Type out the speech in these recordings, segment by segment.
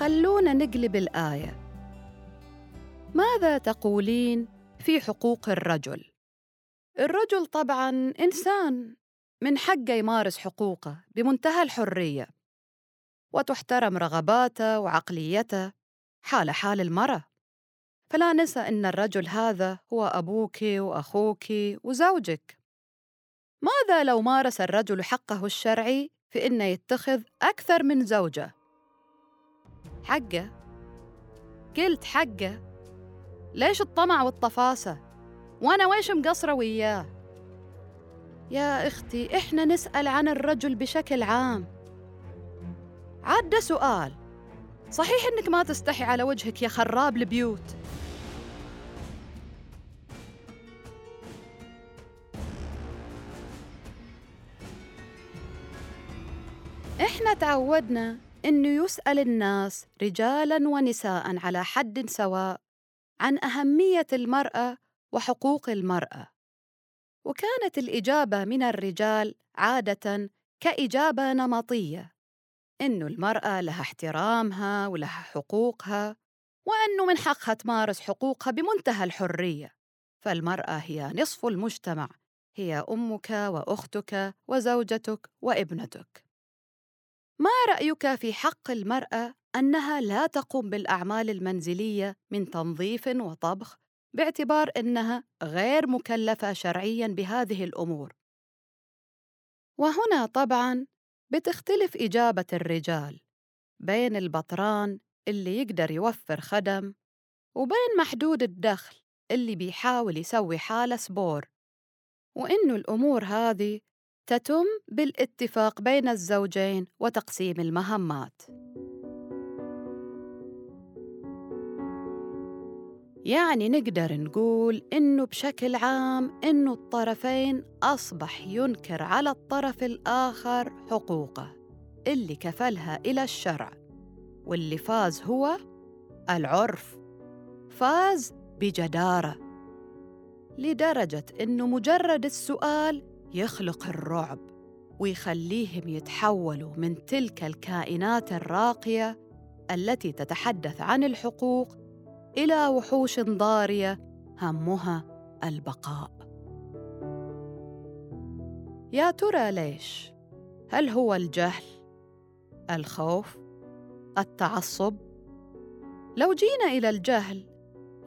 خلونا نقلب الآية ماذا تقولين في حقوق الرجل؟ الرجل طبعاً إنسان من حقه يمارس حقوقه بمنتهى الحرية وتحترم رغباته وعقليته حال حال المرأة فلا ننسى أن الرجل هذا هو أبوك وأخوك وزوجك ماذا لو مارس الرجل حقه الشرعي في أنه يتخذ أكثر من زوجة؟ حقة. قلت حقة. ليش الطمع والطفاسة؟ وأنا ويش مقصرة وياه؟ يا أختي إحنا نسأل عن الرجل بشكل عام. عاد سؤال. صحيح إنك ما تستحي على وجهك يا خراب البيوت. إحنا تعودنا إنه يسأل الناس رجالا ونساء على حد سواء عن أهمية المرأة وحقوق المرأة. وكانت الإجابة من الرجال عادة كإجابة نمطية إنه المرأة لها احترامها ولها حقوقها وإنه من حقها تمارس حقوقها بمنتهى الحرية. فالمرأة هي نصف المجتمع هي أمك وأختك وزوجتك وابنتك. ما رأيك في حق المرأة أنها لا تقوم بالأعمال المنزلية من تنظيف وطبخ باعتبار إنها غير مكلفة شرعيا بهذه الأمور؟ وهنا طبعا بتختلف إجابة الرجال بين البطران اللي يقدر يوفر خدم وبين محدود الدخل اللي بيحاول يسوي حالة سبور وإنه الأمور هذه تتم بالاتفاق بين الزوجين وتقسيم المهمات. يعني نقدر نقول إنه بشكل عام إنه الطرفين أصبح ينكر على الطرف الآخر حقوقه اللي كفلها إلى الشرع واللي فاز هو العرف فاز بجدارة لدرجة إنه مجرد السؤال يخلق الرعب ويخليهم يتحولوا من تلك الكائنات الراقية التي تتحدث عن الحقوق إلى وحوش ضارية همها البقاء. يا ترى ليش؟ هل هو الجهل؟ الخوف؟ التعصب؟ لو جينا إلى الجهل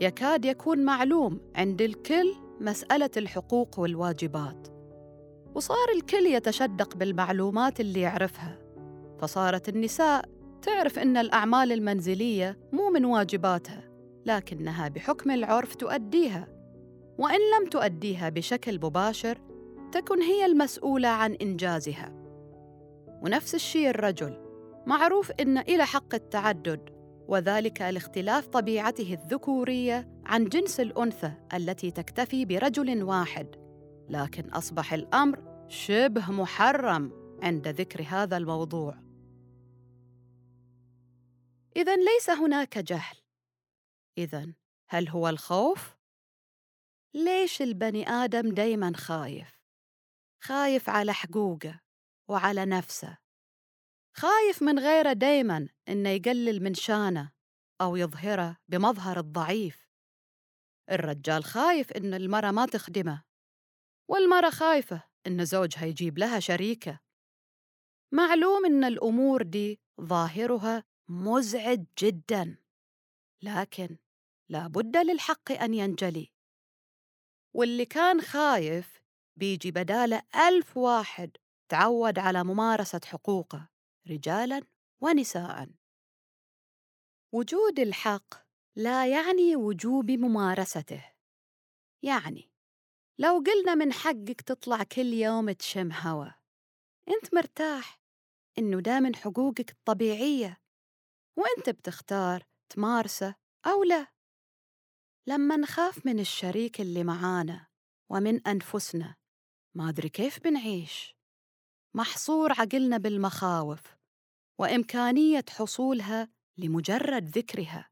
يكاد يكون معلوم عند الكل مسألة الحقوق والواجبات. وصار الكل يتشدق بالمعلومات اللي يعرفها. فصارت النساء تعرف إن الأعمال المنزلية مو من واجباتها لكنها بحكم العرف تؤديها. وإن لم تؤديها بشكل مباشر تكن هي المسؤولة عن إنجازها. ونفس الشيء الرجل. معروف إن إلى حق التعدد وذلك لاختلاف طبيعته الذكورية عن جنس الأنثى التي تكتفي برجل واحد. لكن أصبح الأمر شبه محرم عند ذكر هذا الموضوع. اذا ليس هناك جهل. إذا هل هو الخوف؟ ليش البني آدم دايما خايف؟ خايف على حقوقه وعلى نفسه. خايف من غيره دايما إنه يقلل من شانه أو يظهره بمظهر الضعيف. الرجال خايف إن المرأة ما تخدمه. والمرأة خايفة إن زوجها يجيب لها شريكة. معلوم إن الأمور دي ظاهرها مزعج جدا لكن لا بد للحق أن ينجلي. واللي كان خايف بيجي بدالة ألف واحد تعود على ممارسة حقوقه رجالا ونساء. وجود الحق لا يعني وجوب ممارسته. يعني لو قلنا من حقك تطلع كل يوم تشم هوا أنت مرتاح إنه ده من حقوقك الطبيعية وأنت بتختار تمارسه أو لا. لما نخاف من الشريك اللي معانا ومن أنفسنا ما أدري كيف بنعيش. محصور عقلنا بالمخاوف وإمكانية حصولها لمجرد ذكرها.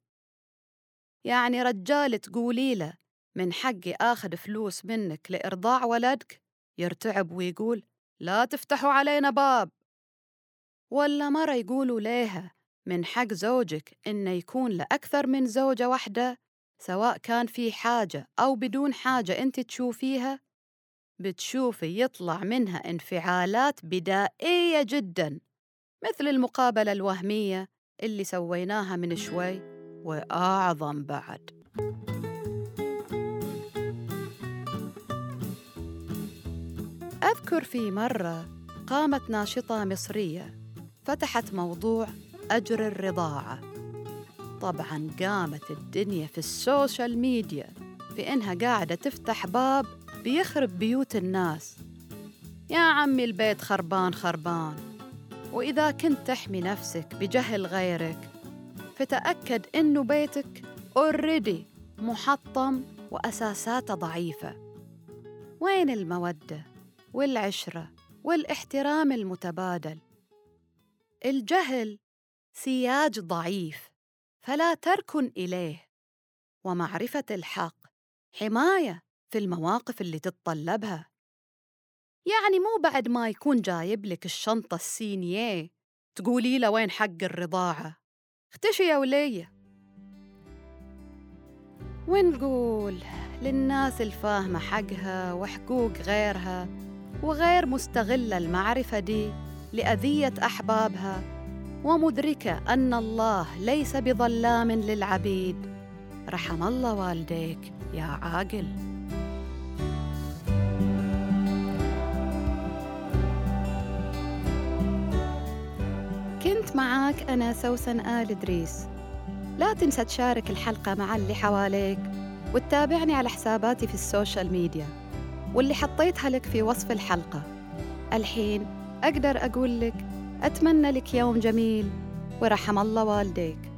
يعني رجال تقولي له من حقي آخذ فلوس منك لإرضاع ولدك؟ يرتعب ويقول لا تفتحوا علينا باب. ولا مرة يقولوا ليها من حق زوجك إنه يكون لأكثر من زوجة واحدة سواء كان في حاجة أو بدون حاجة أنت تشوفيها؟ بتشوفي يطلع منها انفعالات بدائية جدا مثل المقابلة الوهمية اللي سويناها من شوي وأعظم بعد. أذكر في مرة قامت ناشطة مصرية فتحت موضوع أجر الرضاعة. طبعا قامت الدنيا في ال social media في إنها قاعدة تفتح باب بيخرب بيوت الناس. يا عمي البيت خربان خربان وإذا كنت تحمي نفسك بجهل غيرك فتأكد إنه بيتك already محطم وأساساته ضعيفة. وين المودة؟ والعشرة والاحترام المتبادل. الجهل سياج ضعيف فلا تركن إليه. ومعرفة الحق حماية في المواقف اللي تتطلبها. يعني مو بعد ما يكون جايب لك الشنطة السينية تقولي له وين حق الرضاعة. اختشي يا وليه ونقول للناس الفاهمة حقها وحقوق غيرها وغير مستغله المعرفة دي لأذية أحبابها ومدركه أن الله ليس بظلام للعبيد. رحم الله والديك يا عاقل. كنت معاك أنا سوسن آل إدريس. لا تنسى تشارك الحلقة مع اللي حواليك وتتابعني على حساباتي في ال social media. واللي حطيتها لك في وصف الحلقة. الحين أقدر أقول لك أتمنى لك يوم جميل ورحم الله والديك.